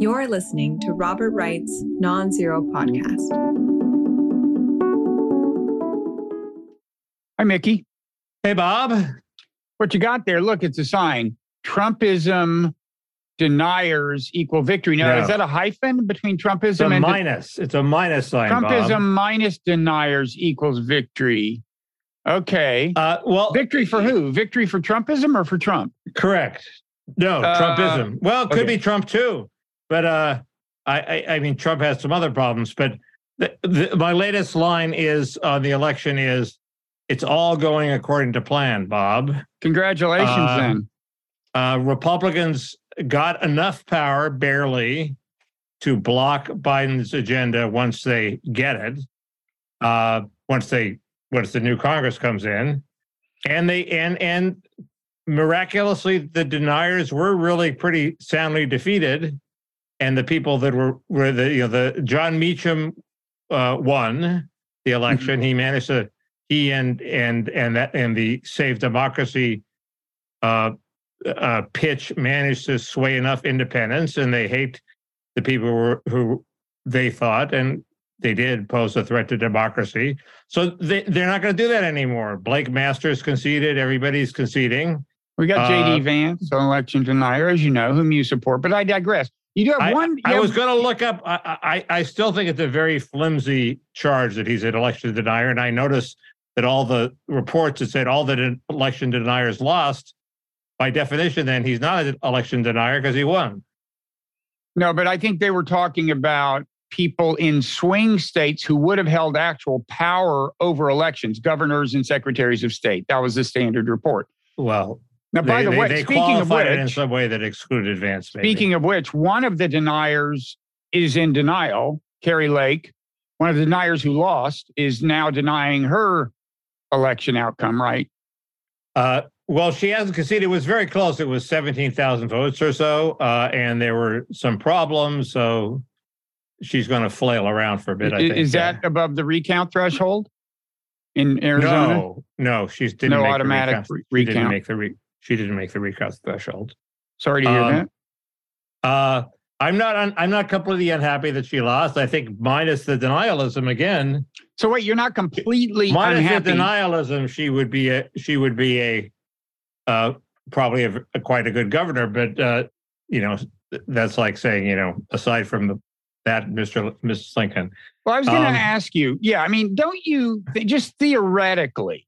You're listening to Robert Wright's Nonzero Podcast. Hi, Mickey. Hey, Bob. What you got there? Look, it's a sign. Trumpism deniers equal victory. Now, No. is that a hyphen between It's a Trumpism and minus. It's a minus sign. Trumpism Bob. minus deniers equals victory? Okay. Uh, well, victory for who? Victory for Trumpism or for Trump? correct. No, Uh, Trumpism. Well, it could okay. be Trump too, but uh, I, I, I mean, Trump has some other problems. But the, the, my latest line is on the election is, it's all going according to plan, Bob. Congratulations, Uh, then. Uh, Republicans got enough power, barely, to block Biden's agenda once they get it. Uh, once they once the new Congress comes in, and they and and miraculously the deniers were really pretty soundly defeated, and the people that were were the you know the Jon Meacham uh, won the election. He managed to he and and and that and the Save Democracy uh, uh, pitch managed to sway enough independents, and they hate the people who, were, who they thought and they did pose a threat to democracy. So they they're not going to do that anymore. Blake Masters conceded. Everybody's conceding. We got uh, JD Vance, an election denier, as you know, whom you support. But I digress. You do have I, one. I have- was going to look up. I, I I still think it's a very flimsy charge that he's an election denier, and I noticed that all the reports that said all the election deniers lost. By definition, then he's not an election denier because he won. No, but I think they were talking about people in swing states who would have held actual power over elections, governors and secretaries of state. That was the standard report. Well, Now, by they, the way, they speaking of it in some way that excluded Vance. maybe. speaking of which, one of the deniers is in denial. Kari Lake, one of the deniers who lost, is now denying her election outcome. Right? Uh, well, she hasn't conceded. It was very close. It was 17,000 votes or so. Uh, and there were some problems. So she's going to flail around for a bit. I I- think. is yeah. that above the recount threshold in Arizona? No, no, she's didn't No make automatic the recount. re- She didn't make the re- she didn't make the recount threshold. Sorry to hear Um, that. Uh, I'm not. Un- I'm not completely unhappy that she lost. I think minus the denialism again. So wait, you're not completely Minus unhappy. the denialism, she would be a. She would be a. Uh, probably a, a quite a good governor, but uh, you know that's like saying you know aside from the, that, Mr. Mrs. Lincoln. Well, I was going to Um, ask you. Yeah, I mean, don't you th- just theoretically?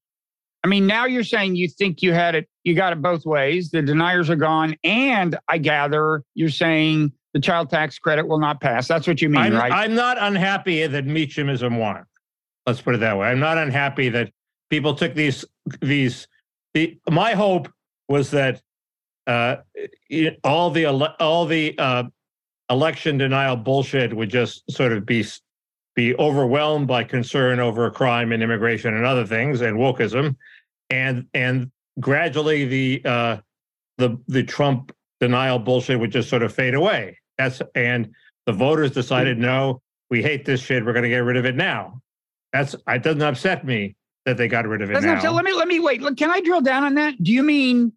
I mean, now you're saying you think you had it, you got it both ways. The deniers are gone, and I gather you're saying the child tax credit will not pass. That's what you mean, I'm, right? I'm not unhappy that Meachamism won. Let's put it that way. I'm not unhappy that people took these these. The, my hope was that uh, all the ele- all the uh, election denial bullshit would just sort of be be overwhelmed by concern over crime and immigration and other things and wokeism, and and gradually the uh, the the Trump denial bullshit would just sort of fade away. That's and the voters decided no, we hate this shit. We're going to get rid of it now. That's it doesn't upset me that they got rid of it Doesn't now. to- let me let me wait. Look, can I drill down on that? Do you mean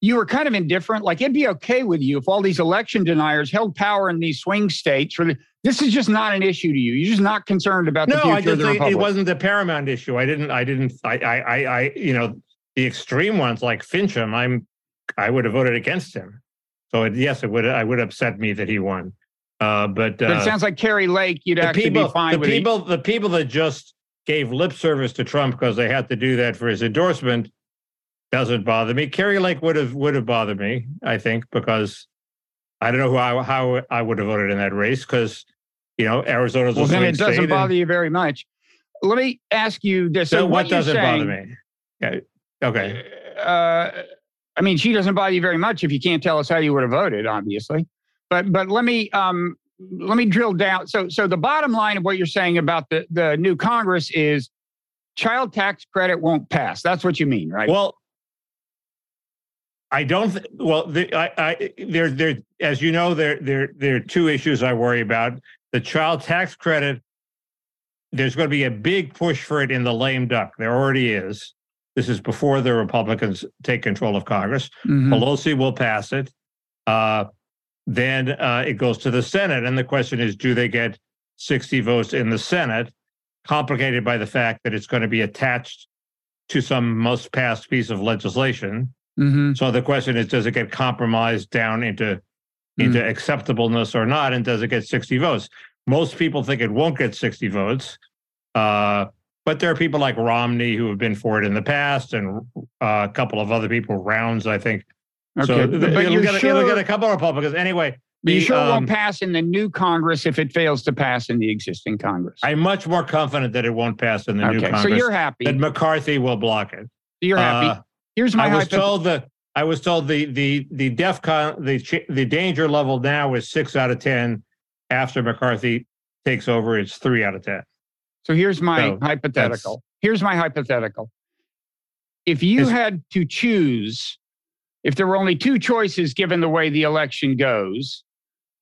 you were kind of indifferent? Like it'd be okay with you if all these election deniers held power in these swing states. For the, this is just not an issue to you. You're just not concerned about the no, future I of just the think republic. it wasn't the paramount issue. I didn't. I didn't. I. I. I. You know, the extreme ones like Finchem. I'm. I would have voted against him. So it, yes, it would. I would upset me that he won. Uh, but But uh, it sounds like Kari Lake, you'd the actually people, be fine the with it. people, the people that just gave lip service to Trump because they had to do that for his endorsement doesn't bother me. Kari Lake would have would have bothered me, I think, because I don't know who I, how I would have voted in that race because you know Arizona's Well, a then it doesn't state, bother and- you very much. Let me ask you this. So, So, what you're doesn't saying, bother me? Yeah. Okay. Uh, I mean, she doesn't bother you very much if you can't tell us how you would have voted, obviously. But but let me um let me drill down. So so the bottom line of what you're saying about the the new Congress is child tax credit won't pass. That's what you mean, right? Well, I don't. Th- well, the, I, I, there, there, as you know, there, there, there are two issues I worry about. The child tax credit. There's going to be a big push for it in the lame duck. There already is. This is before the Republicans take control of Congress. Mhm. Pelosi will pass it. Uh, then uh, it goes to the Senate. And the question is do they get 60 votes in the Senate? Complicated by the fact that it's going to be attached to some must pass piece of legislation. Mm-hmm. So the question is does it get compromised down into into Mm. acceptableness or not? And does it get 60 votes? Most people think it won't get 60 votes. Uh, but there are people like Romney who have been for it in the past, and uh, a couple of other people, Rounds, I think. Okay, So but, it'll, you're get, sure, it'll get a couple of Republicans. Anyway, you the, sure it um, won't pass in the new Congress if it fails to pass in the existing Congress. I'm much more confident that it won't pass in the new okay, Congress. so you're happy. that McCarthy will block it. You're happy. Uh, Here's my I was hypo- told the I was told the the the DefCon the the danger level now is six out of ten. After McCarthy takes over, it's three out of ten. So here's my So, hypothetical. Here's my hypothetical. If you had to choose, if there were only two choices given the way the election goes,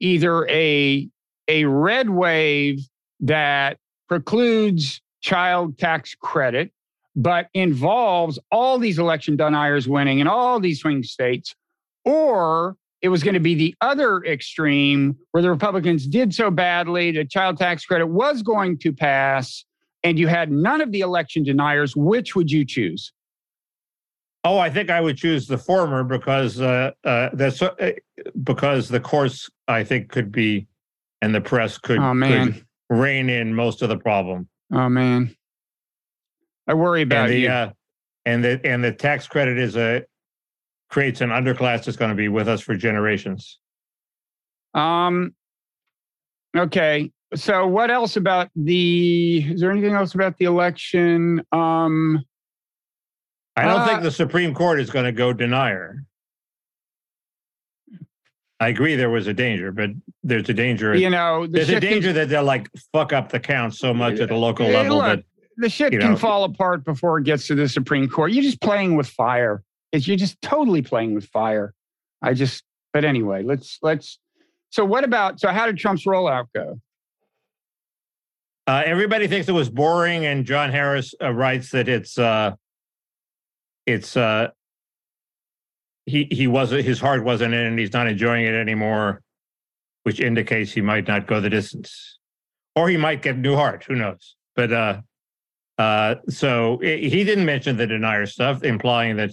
either a a red wave that precludes child tax credit, but involves all these election deniers winning in all these swing states, or it was going to be the other extreme where the Republicans did so badly that child tax credit was going to pass, and you had none of the election deniers. Which would you choose? Oh, I think I would choose the former because uh, uh, that's uh, because the course I think could be, and the press could, Oh, man. could rein in most of the problem. Oh man, I worry about and the you. uh, and the and the tax credit is a creates an underclass that's going to be with us for generations. Um. Okay. So, what else about the? Is there anything else about the election? Um. I don't Uh, think the Supreme Court is going to go denier. I agree there was a danger, but there's a danger. You know, the there's a danger that they'll like fuck up the count so much at the local level look, that the shit you can know- fall apart before it gets to the Supreme Court. You're just playing with fire. It's, you're just totally playing with fire. I just. But anyway, let's let's. So what about? So how did Trump's rollout go? uh, everybody thinks it was boring, and John Harris uh, writes that it's uh, it's uh, he he wasn't his heart wasn't in, it and he's not enjoying it anymore, which indicates he might not go the distance, or he might get a new heart. Who knows? But uh, uh, so i- he didn't mention the denier stuff, implying that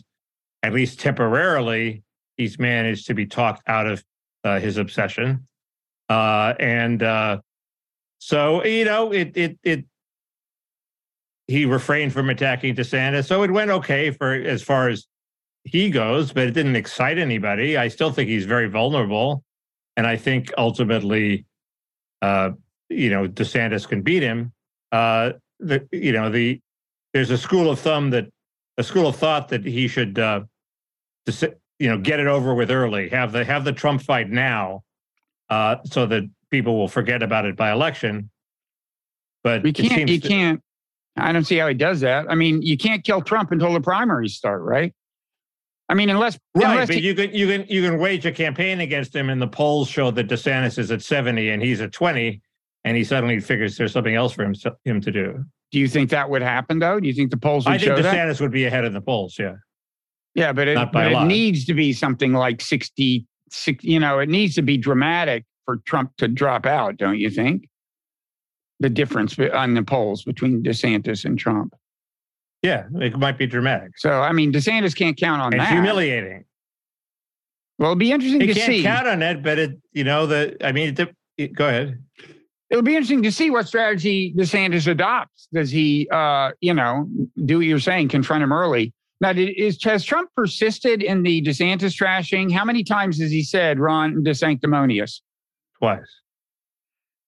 at least temporarily he's managed to be talked out of uh, his obsession, uh, and. Uh, so you know, it it it. He refrained from attacking DeSantis, so it went okay for as far as he goes, but it didn't excite anybody. I still think he's very vulnerable, and I think ultimately, uh, you know, DeSantis can beat him. The you know the there's a school of thumb that a school of thought that he should uh, deci- you know get it over with early, have the have the Trump fight now, uh, so that people will forget about it by election. But We can't. You to- can't. I don't see how he does that. I mean, you can't kill Trump until the primaries start, right? I mean, unless Right, unless but he- you can you can you can wage a campaign against him, and the polls show that DeSantis is at seventy and he's at twenty, and he suddenly figures there's something else for him him to do. do you think that would happen though? Do you think the polls would I think show that? DeSantis would be ahead of the polls. Yeah, Yeah, but it, but it needs to be something like 60, 60, you know, it needs to be dramatic for Trump to drop out, don't you think? The difference on the polls between DeSantis and Trump. yeah, it might be dramatic So, I mean, DeSantis can't count on and that. humiliating. Well, it'll be interesting He to see. can't count on it, but it you know the I mean, it, it- go ahead. It'll be interesting to see what strategy DeSantis adopts. Does he, uh, you know, do what you're saying, confront him early? Now, did, is has Trump persisted in the DeSantis trashing? How many times has he said Ron DeSanctimonious? Twice.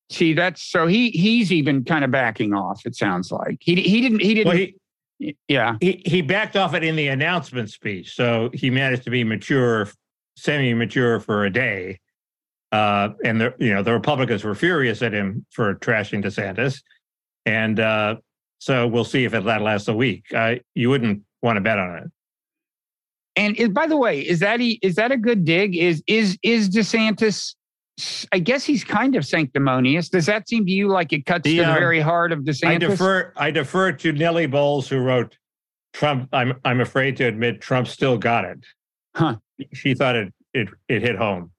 See, that's so he he's even kind of backing off. It sounds like he he didn't he didn't Well, he yeah he he backed off it in the announcement speech, so he managed to be mature, semi-mature for a day. Uh, and the you know the Republicans were furious at him for trashing DeSantis, and uh, so we'll see if it that lasts a week. Uh, you wouldn't want to bet on it. And is, by the way, is that he, is that a good dig? Is is is DeSantis? I guess he's kind of sanctimonious. Does that seem to you like it cuts The, to the um, very heart of DeSantis? I defer. I defer to Nellie Bowles, who wrote Trump. I'm I'm afraid to admit Trump still got it. Huh. She thought it it it hit home.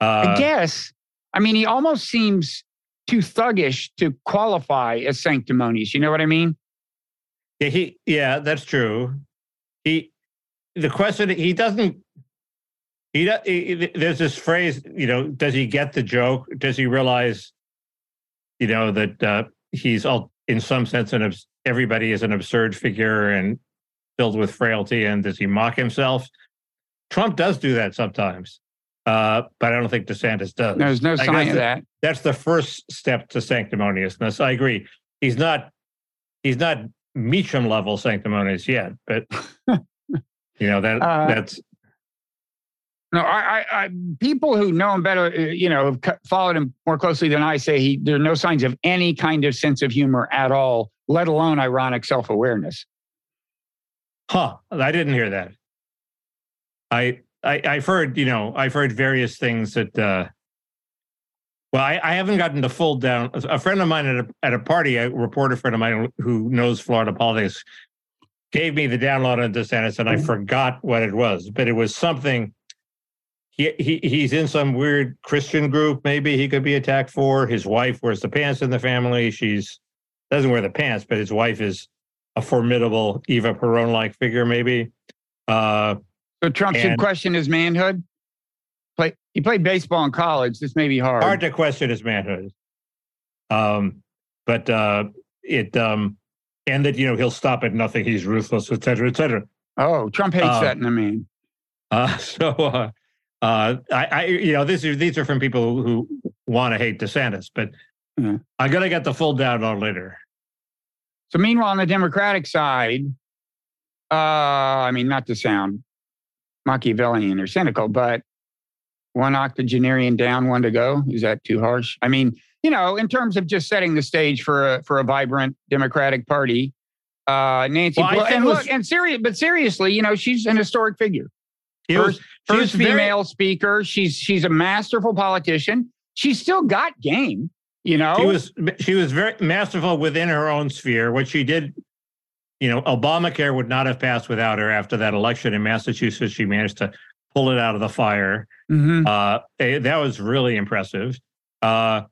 Uh, I guess. I mean, he almost seems too thuggish to qualify as sanctimonious. You know what I mean? Yeah, he yeah, that's true. He the question he doesn't he, do- he he- there's this phrase, you know, does he get the joke? Does he realize you know that uh he's all in some sense an abs- everybody is an absurd figure and filled with frailty and does he mock himself? Trump does do that sometimes. Uh, but I don't think DeSantis does. There's no sign of that. that's the first step to sanctimoniousness. I agree. He's not he's not Meacham level sanctimonious yet, but you know that Uh, that's No, I, I, I people who know him better, uh, you know, have followed him more closely than I say. He there are no signs of any kind of sense of humor at all, let alone ironic self awareness. huh. I didn't hear that. I, I I've heard you know I've heard various things that. uh well, I, I haven't gotten the full down. A friend of mine at a, at a party, a reporter friend of mine who knows Florida politics, gave me the download on DeSantis, and I forgot what it was, but it was something. He, he he's in some weird Christian group. Maybe he could be attacked for. His wife wears the pants in the family. She's doesn't wear the pants, but his wife is a formidable Eva Peron like figure. Maybe. Uh, So Trump should And- question his manhood. Play he played baseball in college. This may be hard. hard to question his manhood. Um, but uh, it um, and that you know he'll stop at nothing. He's ruthless, et cetera, et cetera. oh, Trump hates Uh, that in a man. Uh, so uh, uh, I, I, you know, this is these are from people who, want to hate DeSantis, but Yeah. I'm gonna get the full download later. So meanwhile, on the Democratic side, uh, I mean, not to sound Machiavellian or cynical, but one octogenarian down, one to go. Is that too harsh? I mean, you know, in terms of just setting the stage for a for a vibrant Democratic Party, uh, Nancy Well, Pelosi, and look, was- and serious, but seriously, you know, she's an historic figure. Was, First, was first very- female speaker. She's she's a masterful politician. She's still got game. You know, She was she was very masterful within her own sphere. What she did, you know, Obamacare would not have passed without her. After that election in Massachusetts, she managed to pull it out of the fire. Mhm. Uh, that was really impressive. Uh,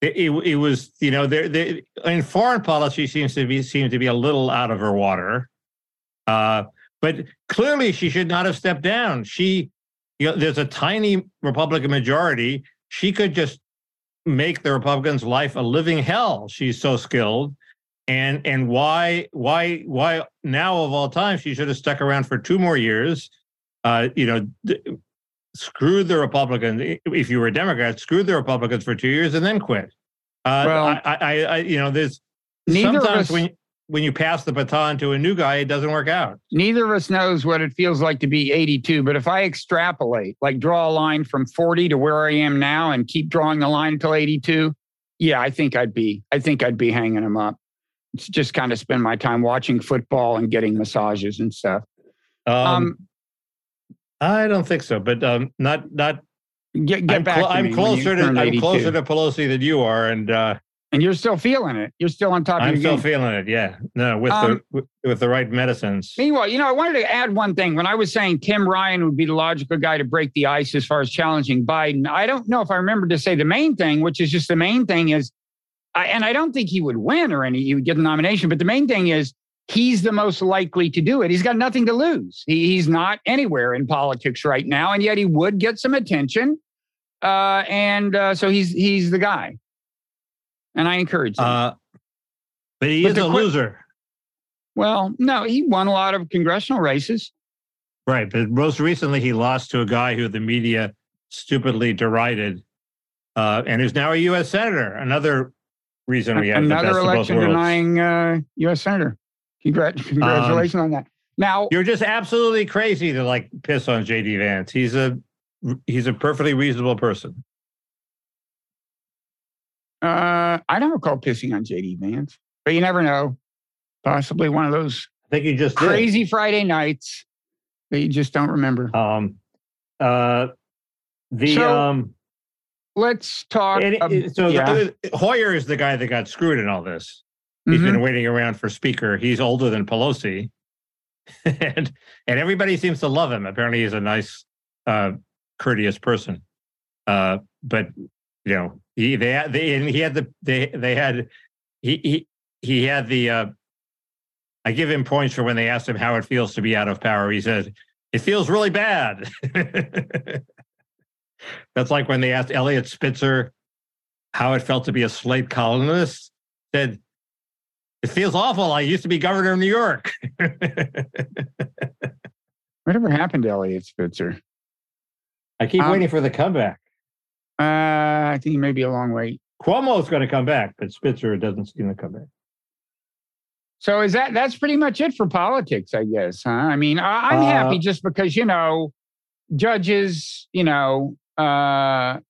it, it, it was, you know, there, there in foreign policy seems to be seems to be a little out of her water. Uh, but clearly, she should not have stepped down. She, you know, there's a tiny Republican majority. She could just make the Republicans' life a living hell. She's so skilled. And and why why why now of all time she should have stuck around for two more years. Uh, you know, d- screw the Republicans. If you were a Democrat, screw the Republicans for two years and then quit. Uh, Well- I, I, I, you know, there's sometimes us- when when you pass the baton to a new guy, it doesn't work out. neither of us knows what it feels like to be 82 but if i extrapolate like draw a line from 40 to where i am now and keep drawing the line until 82 yeah i think i'd be i think i'd be hanging them up just kind of spend my time watching football and getting massages and stuff Um, um, I don't think so, but um, not not. get, get I'm, back to I'm closer to I'm 82. closer to Pelosi than you are, and uh, and you're still feeling it you're still on top of I'm still game feeling it. Yeah, no, with Um, the with, with the right medicines. Meanwhile, you know, I wanted to add one thing. When I was saying Tim Ryan would be the logical guy to break the ice as far as challenging Biden, I don't know if I remember to say the main thing, which is just the main thing is, I, and I don't think he would win or any, he would get the nomination, but the main thing is he's the most likely to do it. He's got nothing to lose. He, he's not anywhere in politics right now, and yet he would get some attention. Uh, and uh, so he's he's the guy, and I encourage him. Uh, but he But is a que- loser, well, no, he won a lot of congressional races. right? But most recently, he lost to a guy who the media stupidly derided, uh, and is now a U.S. senator. Another reason we have the best another election denying uh, U.S. senator. Congrat- congratulations on that. Now, You're just absolutely crazy to like piss on JD Vance. He's a he's a perfectly reasonable person. uh, I don't recall pissing on JD Vance, but you never know. Possibly one of those I think you just did. crazy Friday nights that you just don't remember. Um, uh, the So, um, Let's talk. it- ab- it- so yeah. the, Hoyer is the guy that got screwed in all this. He's Mhm. been waiting around for speaker. He's older than Pelosi, and and everybody seems to love him. Apparently, he's a nice, uh, courteous person. Uh, but you know, he they had they and he had the they they had he he he had the. Uh, I give him points for when they asked him how it feels to be out of power. He said, "It feels really bad." That's like when they asked Eliot Spitzer how it felt to be a slate columnist. Said, "It feels awful. I used to be governor of New York." Whatever happened to Eliot Spitzer? I keep Um, waiting for the comeback. Uh, I think he may be a long wait. Cuomo's going to come back, but Spitzer doesn't seem to come back. So is that that's pretty much it for politics, I guess, huh? I mean, I, I'm Uh, happy just because you know, judges, you know, uh,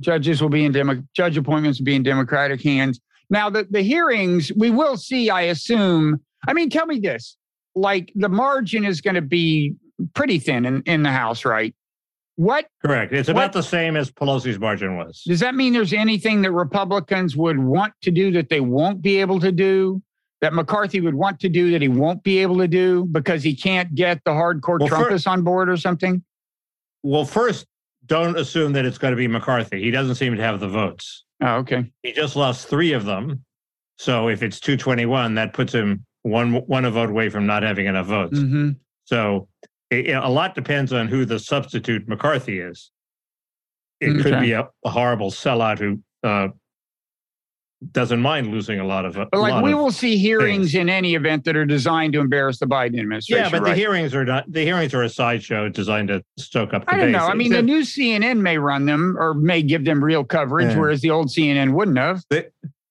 judges will be in demo, judge appointments will be in Democratic hands. Now the the hearings we will see, I assume. I mean, tell me this: like the margin is going to be pretty thin in in the House, right? What Correct. It's What- about the same as Pelosi's margin was. does that mean? There's anything that Republicans would want to do that they won't be able to do? That McCarthy would want to do that he won't be able to do because he can't get the hardcore Well, Trumpists on board or something? Well, first, don't assume that it's going to be McCarthy. He doesn't seem to have the votes. Oh, okay. He just lost three of them. So if it's 221, that puts him one one vote away from not having enough votes. hmm So it, a lot depends on who the substitute McCarthy is. It could be a, a horrible sellout who uh, doesn't mind losing a lot of. But like we will see hearings in any event that are designed to embarrass the Biden administration. Yeah, but the hearings are not. The hearings are a sideshow designed to stoke up the I don't know. I mean, the new CNN may run them or may give them real coverage, Yeah. whereas the old CNN wouldn't have.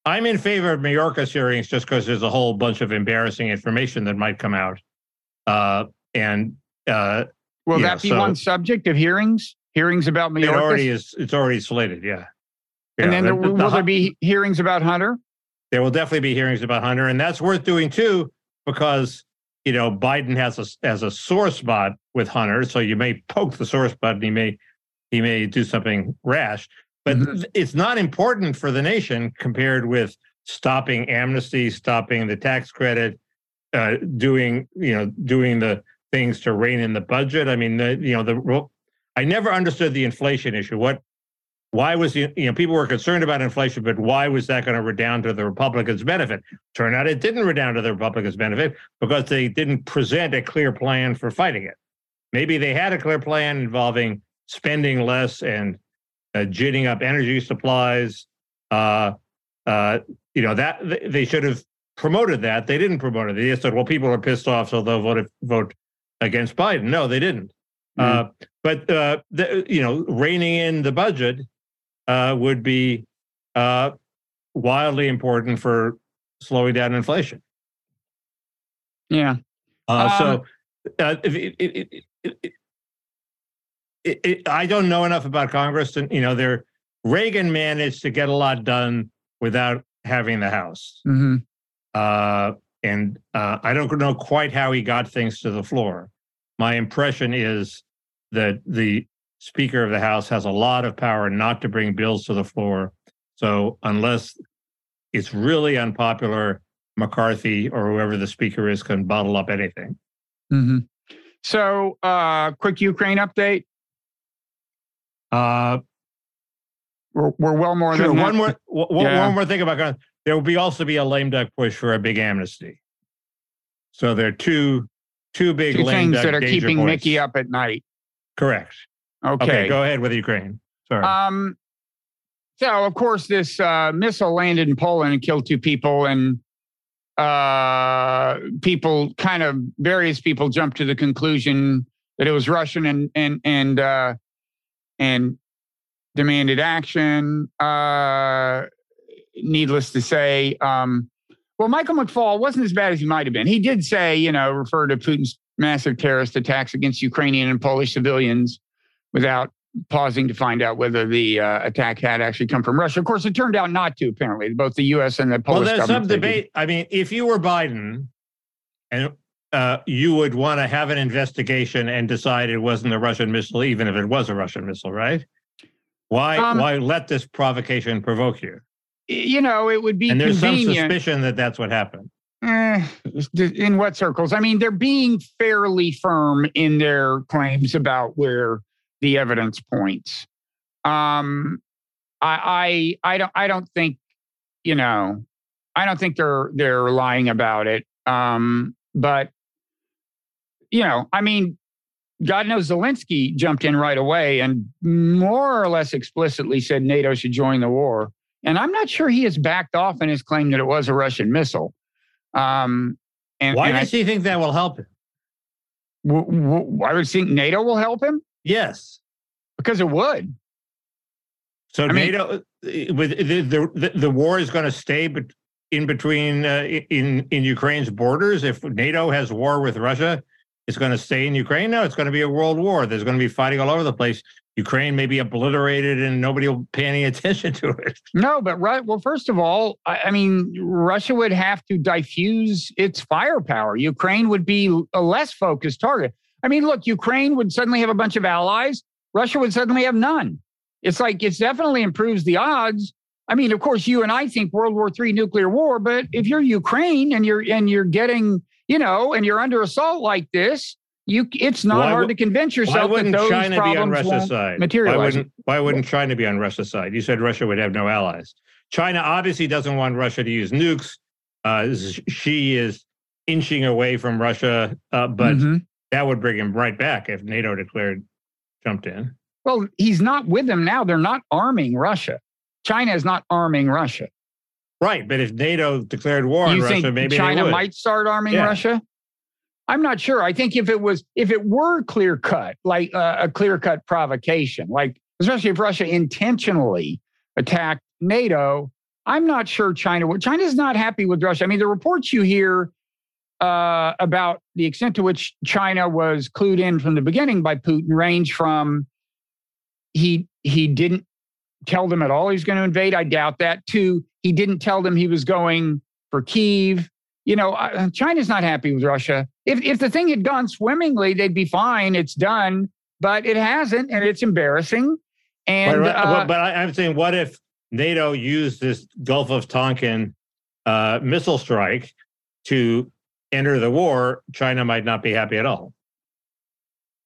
I'm in favor of Mayorkas hearings just because there's a whole bunch of embarrassing information that might come out. Uh, and uh, Will Yeah, that be so- one subject of hearings? Hearings about it already is. It's already slated. Yeah. And then there, the- the- will there be hearings about Hunter? there will definitely be hearings about Hunter, and that's worth doing too, because you know Biden has a has a sore spot with Hunter, so you may poke the sore spot, and he may he may do something rash, but Mhm. th- it's not important for the nation compared with stopping amnesty, stopping the tax credit, uh, doing you know doing the things to rein in the budget. I mean, the, you know the I never understood the inflation issue. What why was you know people were concerned about inflation, but why was that going to redound to the Republicans' benefit? Turned out it didn't redound to the Republicans' benefit because they didn't present a clear plan for fighting it. Maybe they had a clear plan involving spending less and uh, ginning up energy supplies. Uh, uh, you know that they should have promoted that. They didn't promote it. They just said, "Well, people are pissed off, so they'll vote vote against Biden." No, they didn't. Uh, but uh, the, you know, reining in the budget uh, would be uh, wildly important for slowing down inflation. Yeah. Uh, so, Um, uh, if it, it, it, I don't know enough about Congress, and you know, there Reagan managed to get a lot done without having the House, hmm uh, and uh, I don't know quite how he got things to the floor. My impression is that the Speaker of the House has a lot of power not to bring bills to the floor. So unless it's really unpopular, McCarthy or whoever the Speaker is can bottle up anything. hmm So, uh, quick Ukraine update. Uh, We're, we're well more sure. than One that. more, one, Yeah. one more thing about Congress. There will be also be a lame duck push for a big amnesty. So there are two, two big two lame things duck that are keeping points. Mickey up at night. Correct. Okay. Okay. go ahead with Ukraine. Sorry. Um, so of course, this uh, missile landed in Poland and killed two people, and uh, people kind of various people jumped to the conclusion that it was Russian and and and uh, and demanded action. Uh, needless to say, um, well, Michael McFaul wasn't as bad as he might have been. He did say, you know, refer to Putin's massive terrorist attacks against Ukrainian and Polish civilians without pausing to find out whether the uh, attack had actually come from Russia. Of course, it turned out not to. Apparently, both the U.S. and the Polish. well, there's some debate. I mean, if you were Biden and uh, you would want to have an investigation and decide it wasn't a Russian missile, even if it was a Russian missile, right? Why, Um, why let this provocation provoke you? You know, it would be And there's some suspicion that that's what happened. Eh, in what circles? I mean, they're being fairly firm in their claims about where the evidence points. Um, I, I I don't I don't think you know I don't think they're they're lying about it. Um, but you know, I mean, God knows Zelensky jumped in right away and more or less explicitly said NATO should join the war. And I'm not sure he has backed off in his claim that it was a Russian missile. Um, and Why and does he think that will help him? I, w- w- I would think NATO will help him Yes. because it would. So I NATO uh, with the the, the, war is going to stay bet- in between uh, in in Ukraine's borders. If NATO has war with Russia, it's going to stay in Ukraine. No, it's going to be a world war. There's going to be fighting all over the place. Ukraine may be obliterated, and nobody will pay any attention to it. No, but right. Well, first of all, I, I mean, Russia would have to diffuse its firepower. Ukraine would be a less focused target. I mean, look, Ukraine would suddenly have a bunch of allies. Russia would suddenly have none. It's like it's definitely improves the odds. I mean, of course, you and I think World War III nuclear war, but if you're Ukraine and you're and you're getting, you know, and you're under assault like this, you it's not Why hard to convince yourself that wouldn't those China be on Russia's side? Why materialize. wouldn't Why wouldn't China be on Russia's side? You said Russia would have no allies. China obviously doesn't want Russia to use nukes. Uh, she is inching away from Russia, uh, but Mhm. That would bring him right back if NATO declared jumped in. Well, he's not with them now. They're not arming Russia. China is not arming Russia. Right, but if NATO declared war on you Russia, think maybe China might start arming Yeah. Russia? I'm not sure. I think if it was, if it were clear cut, like uh, a clear cut provocation, like especially if Russia intentionally attacked NATO, I'm not sure China would. China's not happy with Russia. I mean, the reports you hear uh, about the extent to which China was clued in from the beginning by Putin range from he he didn't tell them at all he was going to invade. I doubt that. To he didn't tell them he was going for Kiev. You know, uh, China's not happy with Russia. If if the thing had gone swimmingly, they'd be fine. It's done, but it hasn't, and it's embarrassing. And but, uh, but I, I'm saying, what if NATO used this Gulf of Tonkin uh, missile strike to enter the war? China might not be happy at all.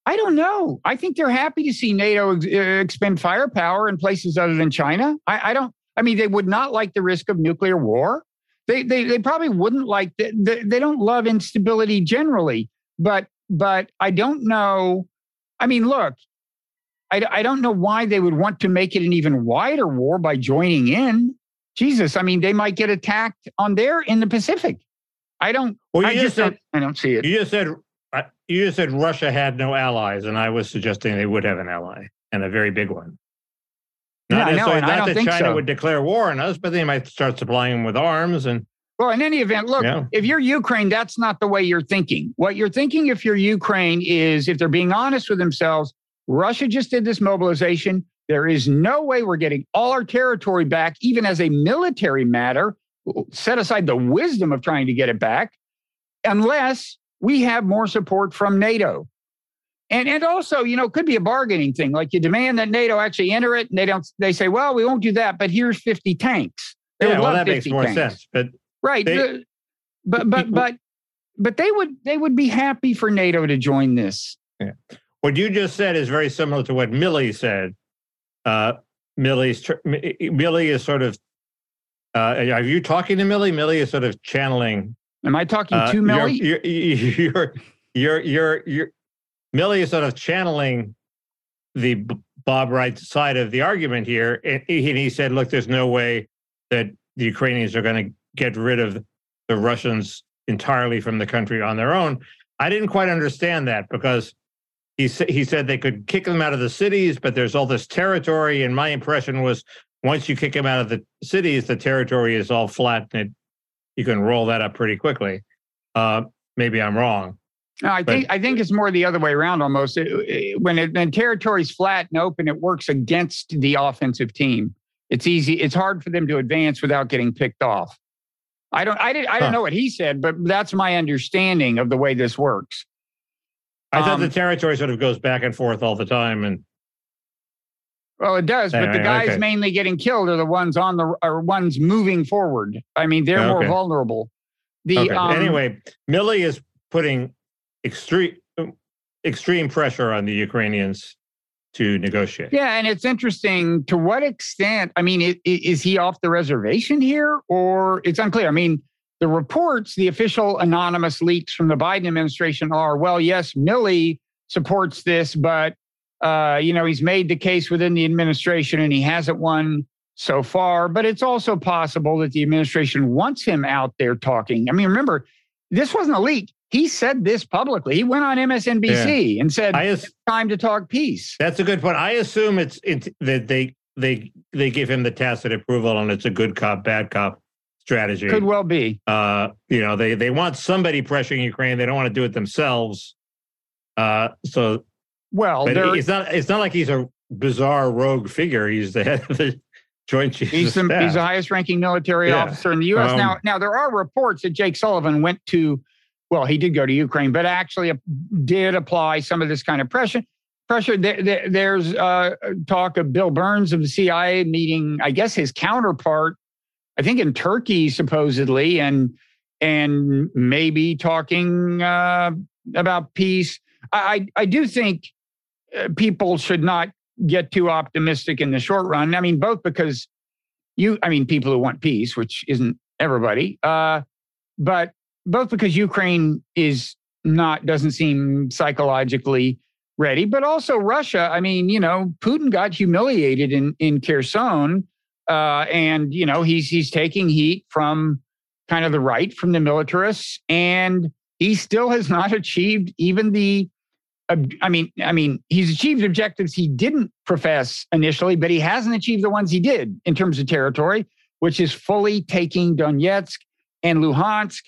I don't know. I think they're happy to see NATO ex- uh, expend firepower in places other than China. I, I don't. I mean, they would not like the risk of nuclear war. They they, they probably wouldn't like. The, they, they don't love instability generally, but but I don't know. I mean, look, I, I don't know why they would want to make it an even wider war by joining in. Jesus, I mean, they might get attacked on there in the Pacific. I don't. Well, you I just just don't. said I don't see it. you just said uh, you just said Russia had no allies, and I was suggesting they would have an ally and a very big one. Yeah, I know, necessarily- and I not don't that think China so. would declare war on us, but they might start supplying them with arms and Well, in any event, look, Yeah. if you're Ukraine, that's not the way you're thinking. What you're thinking if you're Ukraine is if they're being honest with themselves, Russia just did this mobilization. There is no way we're getting all our territory back, even as a military matter. Set aside the wisdom of trying to get it back, unless we have more support from NATO. And, and also, you know, it could be a bargaining thing. Like you demand that NATO actually enter it, and they don't. They say, "Well, we won't do that, but here's 50 tanks." They yeah, well, that makes more tanks. sense. But Right. They- the- but but but but they would they would be happy for NATO to join this. what you just said is very similar to what Milley said. Uh, Milley's Milley is sort of. Uh, are you talking to Milley? Milley is sort of channeling Am I talking Uh, to Milley? You're, you're, you're, you're, you're, Milley is sort of channeling the Bob Wright side of the argument here. And he, and he said, look, there's no way that the Ukrainians are going to get rid of the Russians entirely from the country on their own. I didn't quite understand that because he, sa- he said they could kick them out of the cities, but there's all this territory. And my impression was once you kick them out of the cities, the territory is all flat and it, you can roll that up pretty quickly. Uh, maybe I'm wrong. No, I think I think it's more the other way around almost. It- it- when it, when territory's flat and open, it works against the offensive team. It's easy. It's hard for them to advance without getting picked off. I don't. I did. I Huh. don't know what he said, but that's my understanding of the way this works. I thought Um, the territory sort of goes back and forth all the time, and Well, it does, but the guys okay. mainly getting killed are the ones on the are ones moving forward. I mean, they're more vulnerable. The okay. um, anyway, Milley is putting extreme extreme pressure on the Ukrainians to negotiate. Yeah, and it's interesting to what extent. I mean, it, it, is he off the reservation here, or it's unclear? I mean, the reports, the official anonymous leaks from the Biden administration are, well, yes, Milley supports this, but uh, you know, he's made the case within the administration and he hasn't won so far. But it's also possible that the administration wants him out there talking. I mean, remember, this wasn't a leak. He said this publicly. He went on MSNBC yeah. and said, "It's time to talk peace." That's a good point. I assume it's, it's that they they they give him the tacit approval, and it's a good cop, bad cop strategy. Could well be. Uh, you know, they they want somebody pressuring Ukraine. They don't want to do it themselves. Uh, so, well, it's not it's not like he's a bizarre rogue figure. He's the head of the Joint Chiefs. He's, the, he's the highest ranking military yeah. officer in the U.S. Um, now, now there are reports that Jake Sullivan went to. Well, he did go to Ukraine, but actually did apply some of this kind of pressure. Pressure. There, there, there's uh, talk of Bill Burns of the CIA meeting, I guess his counterpart I think in Turkey supposedly, and and maybe talking uh, about peace. I I do think people should not get too optimistic in the short run. I mean, both because you, I mean, people who want peace, which isn't everybody, uh, but both because Ukraine is not doesn't seem psychologically ready, but also Russia. I mean, you know, Putin got humiliated in in Kherson uh, and you know he's he's taking heat from kind of the right, from the militarists, and he still has not achieved even the. I mean, I mean, he's achieved objectives he didn't profess initially, but he hasn't achieved the ones he did in terms of territory, which is fully taking Donetsk and Luhansk.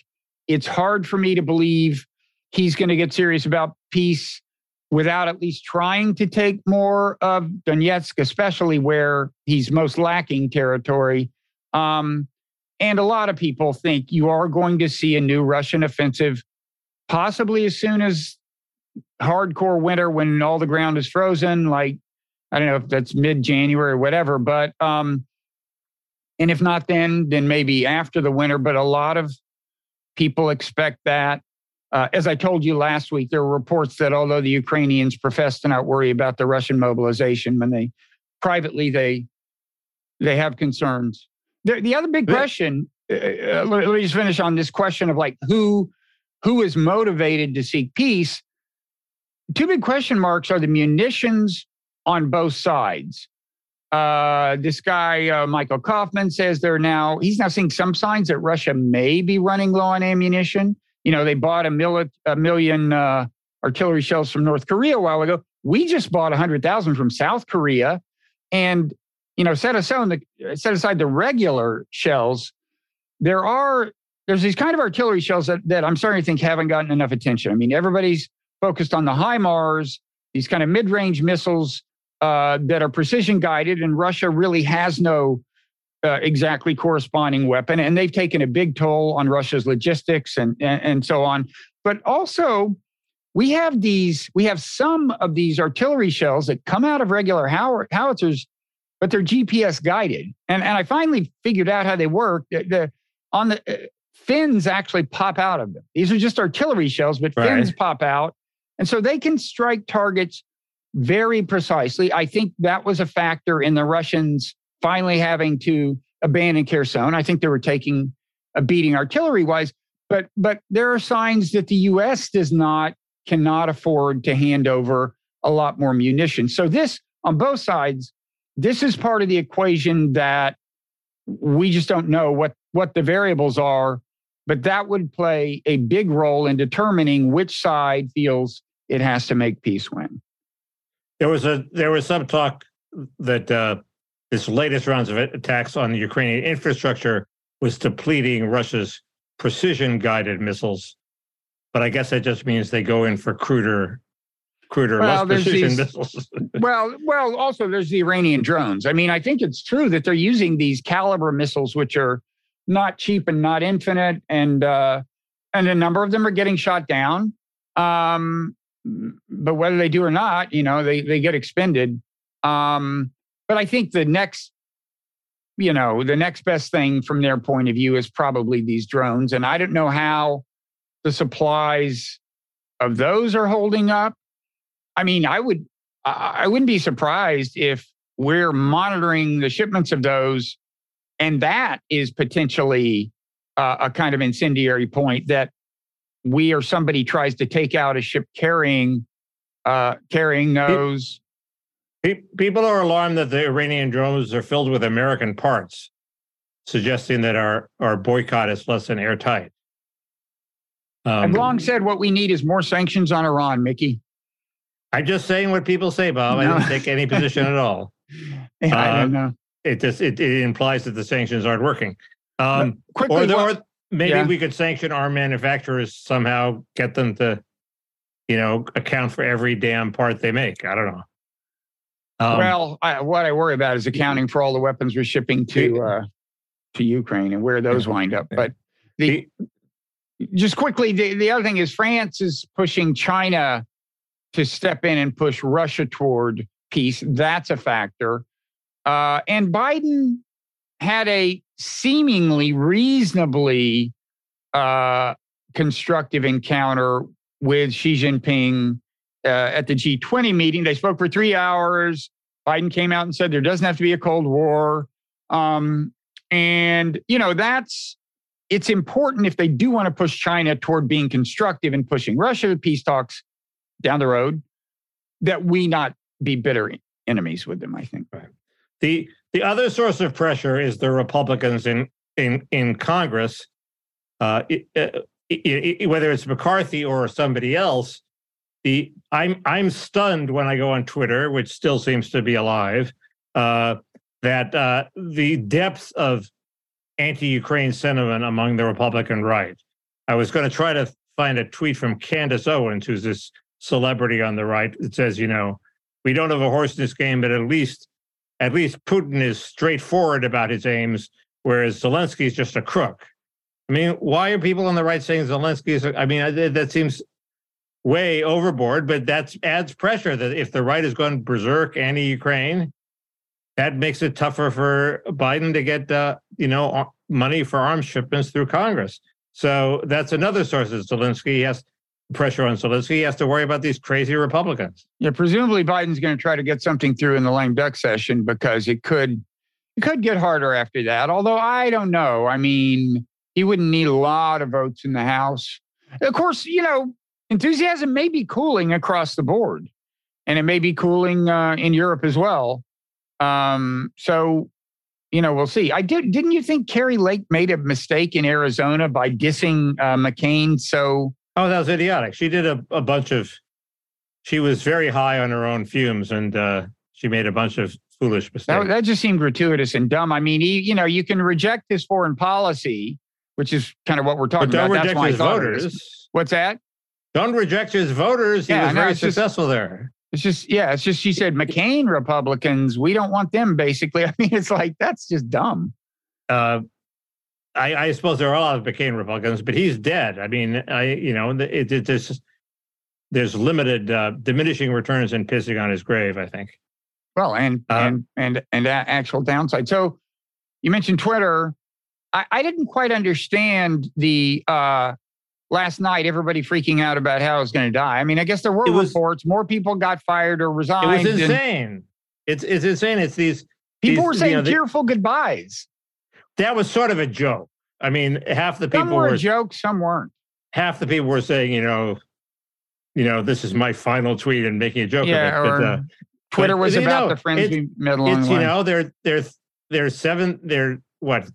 It's hard for me to believe he's going to get serious about peace without at least trying to take more of Donetsk, especially where he's most lacking territory. Um, and a lot of people think you are going to see a new Russian offensive, possibly as soon as hardcore winter when all the ground is frozen, like I don't know if that's mid January or whatever, but um, and if not then, then maybe after the winter. But a lot of people expect that. Uh, as I told you last week, there were reports that although the Ukrainians profess to not worry about the Russian mobilization, when they privately they they have concerns. The, the other big question. Uh, uh, let, let me just finish on this question of like who who is motivated to seek peace. Two big question marks are the munitions on both sides. Uh, this guy, uh, Michael Kofman, says they're now, he's now seeing some signs that Russia may be running low on ammunition. You know, they bought a, mil- a million uh, artillery shells from North Korea a while ago. We just bought 100,000 from South Korea. And, you know, set aside, the, set aside the regular shells, there are, there's these kind of artillery shells that, that I'm starting to think haven't gotten enough attention. I mean, everybody's focused on the HIMARS, these kind of mid range missiles uh, that are precision guided, and Russia really has no uh, exactly corresponding weapon. And they've taken a big toll on Russia's logistics and, and, and so on. But also, we have these, we have some of these artillery shells that come out of regular howitzers, but they're GPS guided. And, and I finally figured out how they work. The, the on the uh, fins actually pop out of them. These are just artillery shells, but right. fins pop out. And so they can strike targets very precisely. I think that was a factor in the Russians finally having to abandon Kherson. I think they were taking a beating artillery wise, but but there are signs that the U.S. does not cannot afford to hand over a lot more munitions. So this on both sides, this is part of the equation that we just don't know what what the variables are, but that would play a big role in determining which side feels it has to make peace win. There was a there was some talk that uh, this latest rounds of attacks on the Ukrainian infrastructure was depleting Russia's precision guided missiles. But I guess that just means they go in for cruder, cruder, well, less precision these, missiles. well, well, also there's the Iranian drones. I mean, I think it's true that they're using these Kalibr missiles, which are not cheap and not infinite, and uh, and a number of them are getting shot down. Um, but whether they do or not, you know, they they get expended. Um, but I think the next, you know, the next best thing from their point of view is probably these drones. And I don't know how the supplies of those are holding up. I mean, I would I, wouldn't be surprised if we're monitoring the shipments of those, and that is potentially uh, a kind of incendiary point that we or somebody tries to take out a ship carrying uh, carrying those. People are alarmed that the Iranian drones are filled with American parts, suggesting that our, our boycott is less than airtight. Um, I've long said what we need is more sanctions on Iran, Mickey. I'm just saying what people say, Bob. No. I don't take any position at all. Yeah, uh, I don't know. It just it, it implies that the sanctions aren't working. Um, quickly, or, the, or maybe yeah. we could sanction our manufacturers somehow, get them to, you know, account for every damn part they make. I don't know. Um, well, I, what I worry about is accounting for all the weapons we're shipping to uh, to Ukraine and where those wind up. But the just quickly, the, the other thing is France is pushing China to step in and push Russia toward peace. That's a factor. Uh, and Biden had a seemingly reasonably uh, constructive encounter with Xi Jinping uh, at the G20 meeting. They spoke for three hours. Biden came out and said there doesn't have to be a Cold War. Um, and, you know, that's it's important if they do want to push China toward being constructive and pushing Russia to peace talks down the road, that we not be bitter enemies with them, I think. Right. The the other source of pressure is the Republicans in in in Congress, uh, it, uh, it, it, whether it's McCarthy or somebody else. The I'm I'm stunned when I go on Twitter, which still seems to be alive, uh, that uh, the depth of anti-Ukraine sentiment among the Republican right. I was going to try to find a tweet from Candace Owens, who's this celebrity on the right, that says, you know, we don't have a horse in this game, but at least at least Putin is straightforward about his aims, whereas Zelensky is just a crook. I mean, why are people on the right saying Zelensky is? I mean, that seems way overboard, but that adds pressure that if the right is going berserk anti-Ukraine, that makes it tougher for Biden to get, uh, you know, money for arms shipments through Congress. So that's another source of Zelensky. Has pressure on Zelensky. He has to worry about these crazy Republicans. Yeah, presumably Biden's going to try to get something through in the lame duck session because it could it could get harder after that. Although I don't know. I mean, he wouldn't need a lot of votes in the House. Of course, you know, enthusiasm may be cooling across the board, and it may be cooling uh, in Europe as well. Um, so, you know, we'll see. I did. Didn't you think Kari Lake made a mistake in Arizona by dissing uh, McCain so Oh, that was idiotic. She did a, a bunch of, she was very high on her own fumes and uh, she made a bunch of foolish mistakes. That, that just seemed gratuitous and dumb. I mean, he, you know, you can reject his foreign policy, which is kind of what we're talking but don't about. Reject That's his voters. What's that? Don't reject his voters. He yeah, was very successful just, there. It's just, yeah, it's just, she said, McCain Republicans, we don't want them, basically. I mean, it's like, that's just dumb. Uh, I, I, suppose there are a lot of McCain Republicans, but he's dead. I mean, I you know, it, it, there's there's limited uh, diminishing returns in pissing on his grave. I think. Well, and uh, and and and actual downside. So you mentioned Twitter. I, I didn't quite understand the uh, last night. Everybody freaking out about how it's going to die. I mean, I guess there were was, reports more people got fired or resigned. It was insane. And, it's it's insane. It's these people these, were saying you know, tearful goodbyes that was sort of a joke. I mean, half the people some were, were jokes, some weren't. Half the people were saying, you know, you know, this is my final tweet and making a joke yeah, of it. But, uh, Twitter was about know, the friends we met along it's, You know, they're they're they're seven, they're what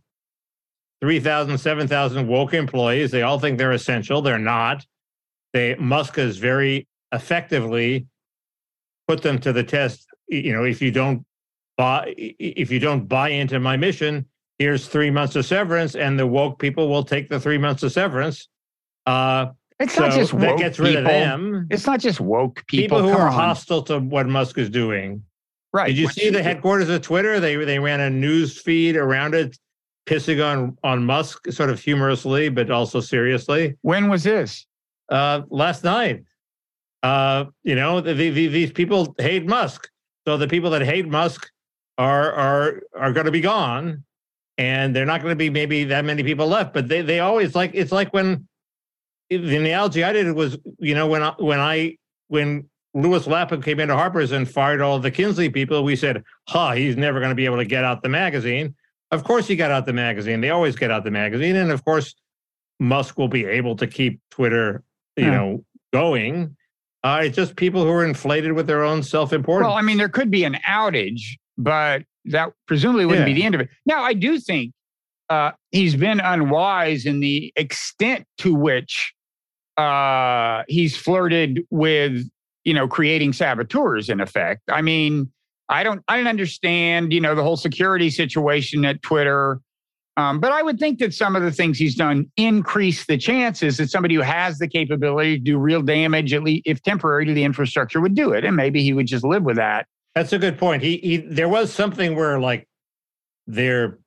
3,000, 7,000 woke employees. They all think they're essential. They're not. They Musk has very effectively put them to the test. You know, if you don't buy if you don't buy into my mission, here's three months of severance, and the woke people will take the three months of severance. Uh, it's so not just woke that gets rid people. of them. It's not just woke people. People who Come are on. hostile to what Musk is doing. Right. Did you see the headquarters of Twitter? They they ran a news feed around it, pissing on on Musk, sort of humorously, but also seriously. When was this? Uh, last night. Uh, you know, the, the, these people hate Musk. So the people that hate Musk are are are going to be gone and they're not going to be maybe that many people left. But they they always like it's like when the analogy I did was you know when I, when I when Lewis Lapham came into Harper's and fired all the Kinsley people, we said, "Ha, he's never going to be able to get out the magazine." Of course, he got out the magazine. They always get out the magazine, and of course, Musk will be able to keep Twitter, you Yeah. know, going. Uh, it's just people who are inflated with their own self-importance. Well, I mean, there could be an outage, but that presumably wouldn't be the end of it. Now, I do think uh, he's been unwise in the extent to which uh, he's flirted with, you know, creating saboteurs. In effect, I mean, I don't, I don't understand, you know, the whole security situation at Twitter. Um, but I would think that some of the things he's done increase the chances that somebody who has the capability to do real damage, at least if temporary, to the infrastructure would do it. And maybe he would just live with that. That's a good point. He, he there was something where like their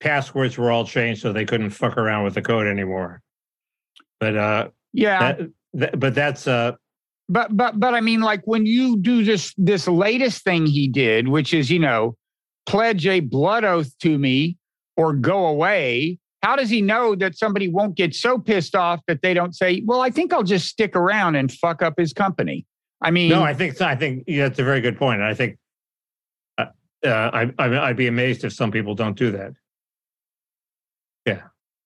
passwords were all changed so they couldn't fuck around with the code anymore. But uh Yeah. that, that but that's uh but but but I mean, like when you do this this latest thing he did, which is, you know, pledge a blood oath to me or go away. How does he know that somebody won't get so pissed off that they don't say, "Well, I think I'll just stick around and fuck up his company"? I mean, no, I think I think yeah, that's a very good point. I think uh, uh, I, I I'd be amazed if some people don't do that.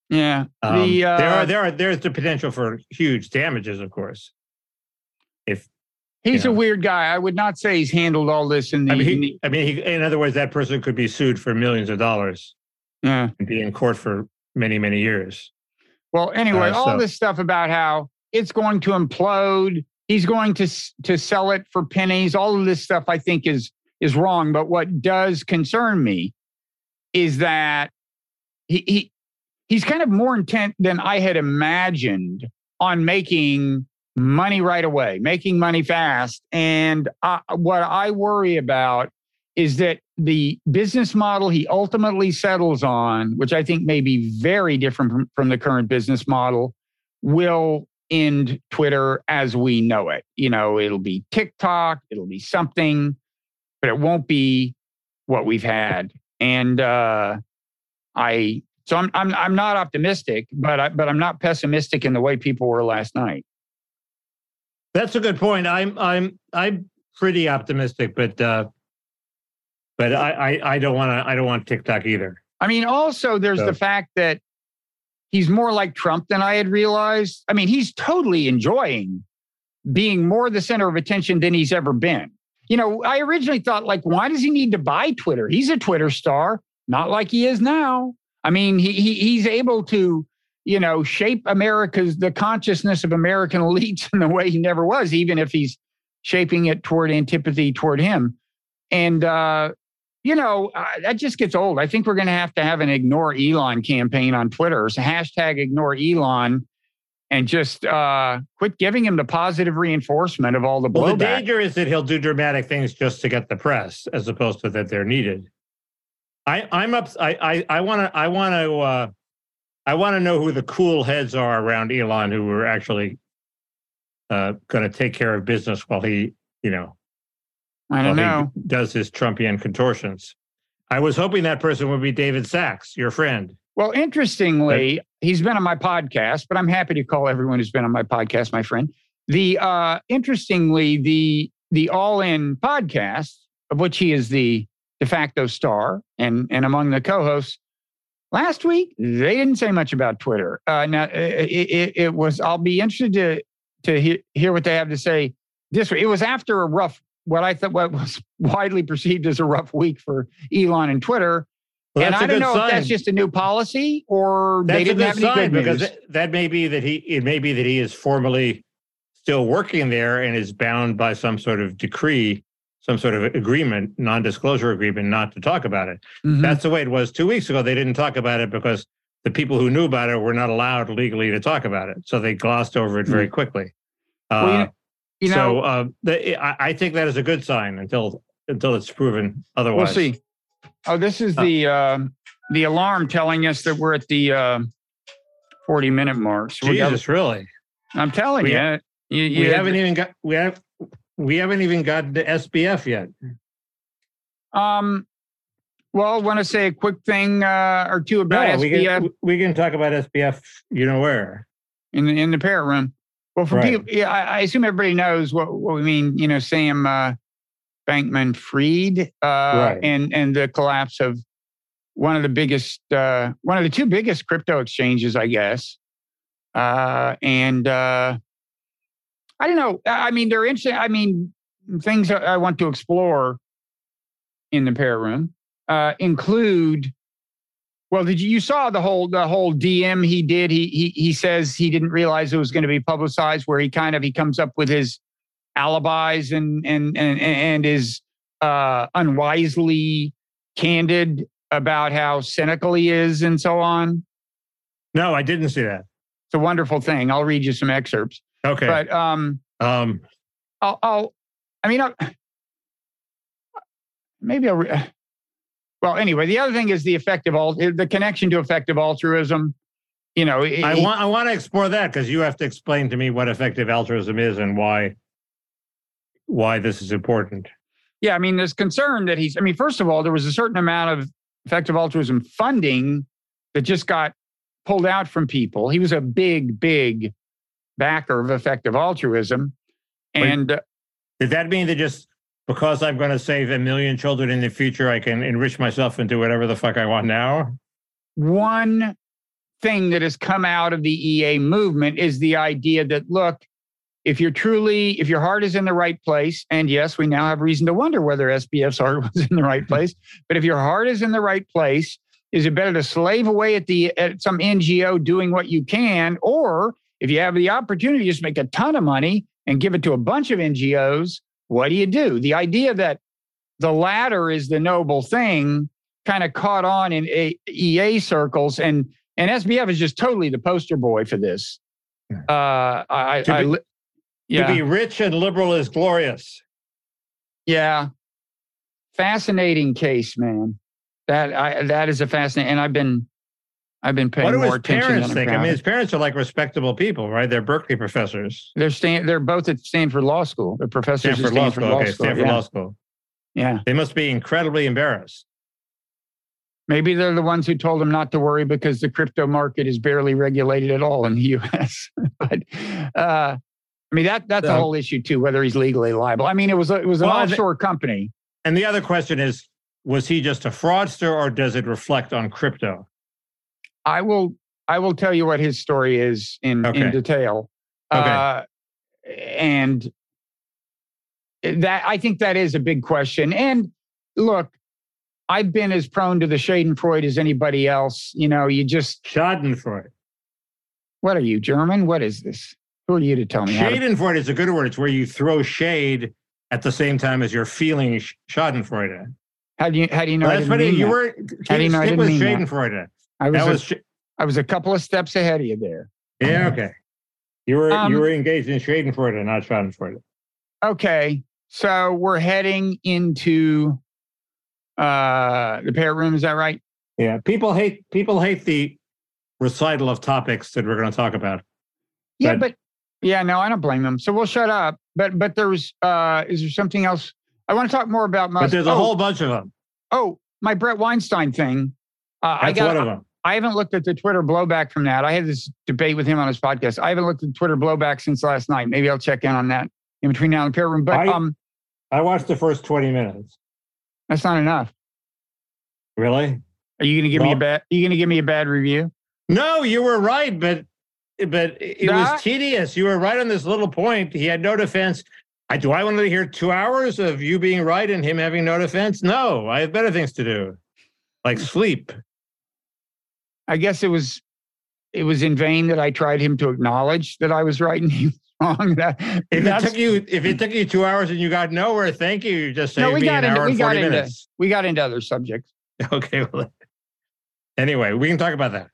yeah, Um, the uh, there are there are there's the potential for huge damages, of course. If he's yeah. a weird guy. I would not say he's handled all this in the. I mean, in he, I mean, he, in other words, that person could be sued for millions of dollars yeah. and be in court for many many years. Well, anyway, Uh, all this stuff about how it's going to implode, he's going to to sell it for pennies. All of this stuff, I think, is is wrong. But what does concern me is that he, he he's kind of more intent than I had imagined on making money right away, making money fast. And uh, what I worry about is that the business model he ultimately settles on, which I think may be very different from, from the current business model, will end Twitter as we know it. You know, it'll be TikTok, it'll be something, but it won't be what we've had. And uh, I, so I'm, I'm, I'm not optimistic, but I, but I'm not pessimistic in the way people were last night. That's a good point. I'm I'm I'm pretty optimistic, but uh, but I I, I don't want to I don't want TikTok either. I mean, also there's So- the fact that he's more like Trump than I had realized. I mean, he's totally enjoying being more the center of attention than he's ever been. You know, I originally thought, like, why does he need to buy Twitter? He's a Twitter star, not like he is now. I mean, he, he he's able to, you know, shape America's the consciousness of American elites in the way he never was, even if he's shaping it toward antipathy toward him. And uh, you know, uh, that just gets old. I think we're going to have to have an ignore Elon campaign on Twitter. So hashtag ignore Elon and just uh, quit giving him the positive reinforcement of all the Well, the danger is that he'll do dramatic things just to get the press, as opposed to that they're needed. I I'm up. I I I want to I want to uh, I want to know who the cool heads are around Elon who are actually uh, going to take care of business while he you know I don't know. he does his Trumpian contortions. I was hoping that person would be David Sacks, your friend. Well, interestingly, he's been on my podcast, but I'm happy to call everyone who's been on my podcast my friend. The uh, interestingly, the the All In podcast, of which he is the de facto star and and among the co-hosts, last week they didn't say much about Twitter. Uh, now it, it, it was. I'll be interested to to hear, hear what they have to say this week. It was after a rough, what I thought what was widely perceived as a rough week for Elon and Twitter Well, and I don't know sign. if that's just a new policy or That's they a didn't good have any sign good because news. that, may be that he it may be that he is formally still working there and is bound by some sort of decree, some sort of agreement, non-disclosure agreement, not to talk about it. Mhm. That's the way it was two weeks ago. They didn't talk about it because the people who knew about it were not allowed legally to talk about it, so they glossed over it very quickly. Mm. Well, you Uh, know- you know, so uh, the, I, I think that is a good sign until until it's proven otherwise. we'll see. Oh, this is Uh, the um the alarm telling us that we're at the uh, 40 minute mark. So we got- Jesus, really? I'm telling We you, ha- you, We haven't even got we have we haven't even gotten to SBF yet. um. Well, want to say a quick thing uh, or two about No, we can we can talk about SBF. You know where? in the in the parrot room. Well, for Right. people, yeah, I, I assume everybody knows what, what we mean. You know, Sam uh, Bankman Fried uh, Right. and and the collapse of one of the biggest, uh, one of the two biggest crypto exchanges, I guess. Uh, and uh, I don't know. I mean, they're interesting. I mean, things I I want to explore in the parrot room uh, include. Well, did you, you saw the whole the whole DM he did? He he he says he didn't realize it was going to be publicized. Where he kind of he comes up with his alibis and and and and is uh, unwisely candid about how cynical he is and so on. No, I didn't see that. It's a wonderful thing. I'll read you some excerpts. Okay. But um, um, I'll, I'll I mean, I'll, maybe I'll. Re- well, anyway, the other thing is the effective alt, the connection to effective altruism. You know, it- I want I want to explore that because you have to explain to me what effective altruism is and why why this is important. Yeah, I mean, there's concern that he's. I mean, first of all, there was a certain amount of effective altruism funding that just got pulled out from people. He was a big, big backer of effective altruism, and uh, Did that mean that just because I'm going to save a million children in the future, I can enrich myself and do whatever the fuck I want now? one thing that has come out of the EA movement is the idea that look, if you're truly, if your heart is in the right place, and yes, we now have reason to wonder whether SBF's heart was in the right place, but if your heart is in the right place, is it better to slave away at the at some NGO doing what you can, or if you have the opportunity just make a ton of money and give it to a bunch of NGOs, what do you do? The idea that the latter is the noble thing kind of caught on in A- EA circles, and and SBF is just totally the poster boy for this. Uh, I, To I, be- li- yeah, To be rich and liberal is glorious. yeah, fascinating case, man. That I that is a fascinating, and I've been I've been paying what do more his attention. parents think? I mean, his parents are like respectable people, right? They're Berkeley professors. they're stan- they're both at Stanford Law School. They're professors Stanford at Law Stanford School. Law Okay, School. Stanford yeah. Law School. yeah, They must be incredibly embarrassed. maybe they're the ones who told him not to worry because the crypto market is barely regulated at all in the U.S. but uh, I mean that that's a whole issue too, whether he's legally liable. I mean, it was a, it was an Well, offshore company. And the other question is, was he just a fraudster or does it reflect on crypto? I will I will tell you what his story is in Okay. in detail. Okay. Uh, and that I think that is a big question. And look, I've been as prone to the Schadenfreude as anybody else. You know, you just Schadenfreude. what are you German? What is this? Who are you to tell me? how to- Schadenfreude is a good word. It's where you throw shade at the same time as you're feeling Schadenfreude. How do you how do you know? I That's didn't what it- mean you that? were. How do you know stick with mean that? I was, a, was sh- I was a couple of steps ahead of you there. yeah okay. You were Um, you were engaged in trading for it Schadenfreude, not Schadenfreude. Okay, so we're heading into uh the parrot room. Is that right? Yeah, people hate people hate the recital of topics that we're going to talk about. Yeah, But- but yeah, no, I don't blame them. So we'll shut up. But but there was uh is there something else? I want to talk more about Musk. But there's a oh, whole bunch of them. oh, my Bret Weinstein thing. Uh, I That's got one of them. I haven't looked at the Twitter blowback from that. I had this debate with him on his podcast. I haven't looked at Twitter blowback since last night. Maybe I'll check in on that in between now and the parrot room. But I- um I watched the first 20 minutes. that's not enough. Really? Are you gonna give me a bad are you gonna give me a bad review? No, you were right, but but it was tedious. You were right on this little point. He had no defense. I do I want to hear two hours of you being right and him having no defense? No, I have better things to do, like sleep. I guess it was it was in vain that I tried him to acknowledge that I was right and he was wrong. That, If it took you if it took you two hours and you got nowhere, thank you. You just saved No, we got into- we got 40 into- minutes. we got into other subjects. Okay. Well, anyway, we can talk about that.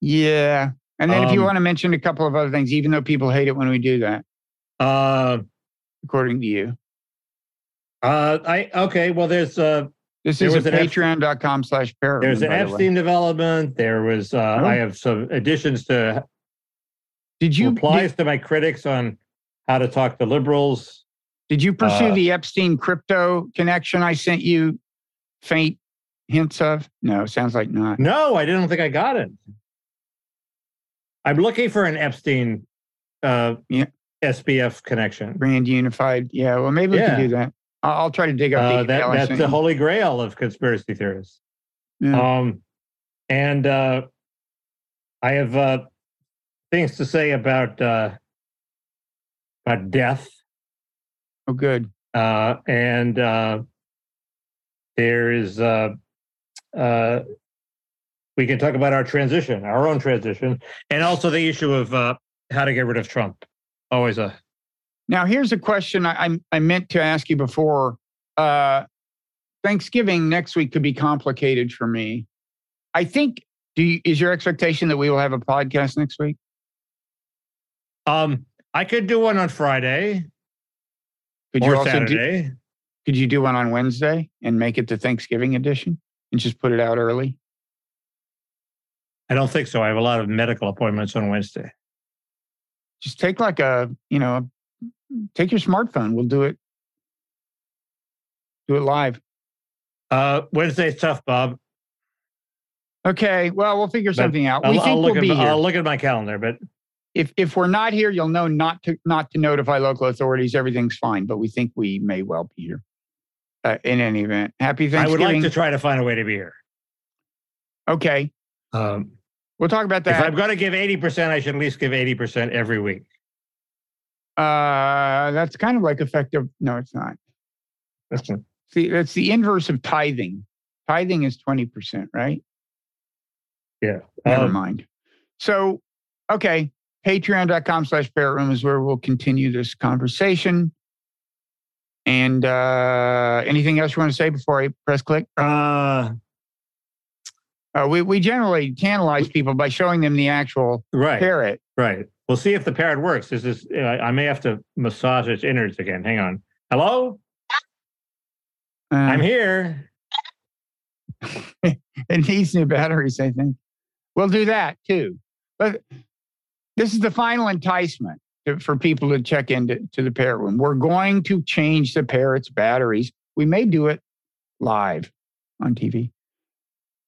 Yeah. And then if you Um, want to mention a couple of other things, even though people hate it when we do that, Uh, according to you. uh, I okay. Well, there's uh, This There is was an patreon.com slash paragon. there's an by the way. Epstein development. There was uh, Oh. I have some additions to Did you replies did, to my critics on how to talk to liberals. did you pursue uh, the Epstein crypto connection I sent you faint hints of? No, sounds like not. No, I didn't think I got it. I'm looking for an Epstein uh, Yeah. SBF connection. Brand unified. Yeah. Well, maybe we Yeah. can do that. I'll, try to dig up the Uh, that, that's the holy grail of conspiracy theorists. Yeah. Um, and uh, I have uh, things to say about uh, about death, oh, good. uh, and uh, there is uh, uh, we can talk about our transition, our own transition, and also the issue of uh, how to get rid of Trump. Always a Now, here's a question I, I, I meant to ask you before. Uh, Thanksgiving next week could be complicated for me. I think. Do you, is your expectation that we will have a podcast next week? um. I could do one on Friday Could you or also do, could you do one on Wednesday and make it the Thanksgiving edition and just put it out early? I don't think so. I have a lot of medical appointments on Wednesday. Just take like a you know, take your smartphone. We'll do it. Do it live. Uh, Wednesday's tough, Bob. Okay. Well, we'll figure But something out. I'll, we I'll think look we'll be here. I'll look at my calendar, but if if we're not here, you'll know not to not to notify local authorities. Everything's fine, but we think we may well be here. Uh, in any event, happy Thanksgiving. I would like to try to find a way to be here. okay, Um, we'll talk about that. if. I'm going to give 80%, I should at least give 80% every week. Uh, that's kind of like effective. No, it's not. that's See, that's the inverse of tithing. Tithing is twenty percent, right? Yeah. Never Um, mind. So, okay, patreon.com slash parrot room is where we'll continue this conversation. And uh, anything else you want to say before I press click? uh, Uh, we, we generally tantalize people by showing them the actual right, parrot. right. We'll see if the parrot works. This is, I may have to massage its innards again. Hang on. Hello? Uh, I'm here. it needs new batteries, I think. We'll do that too. But this is the final enticement to, for people to check into to the parrot room. We're going to change the parrot's batteries. We may do it live on TV.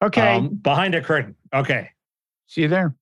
Okay. Um, behind a curtain. Okay. see you there.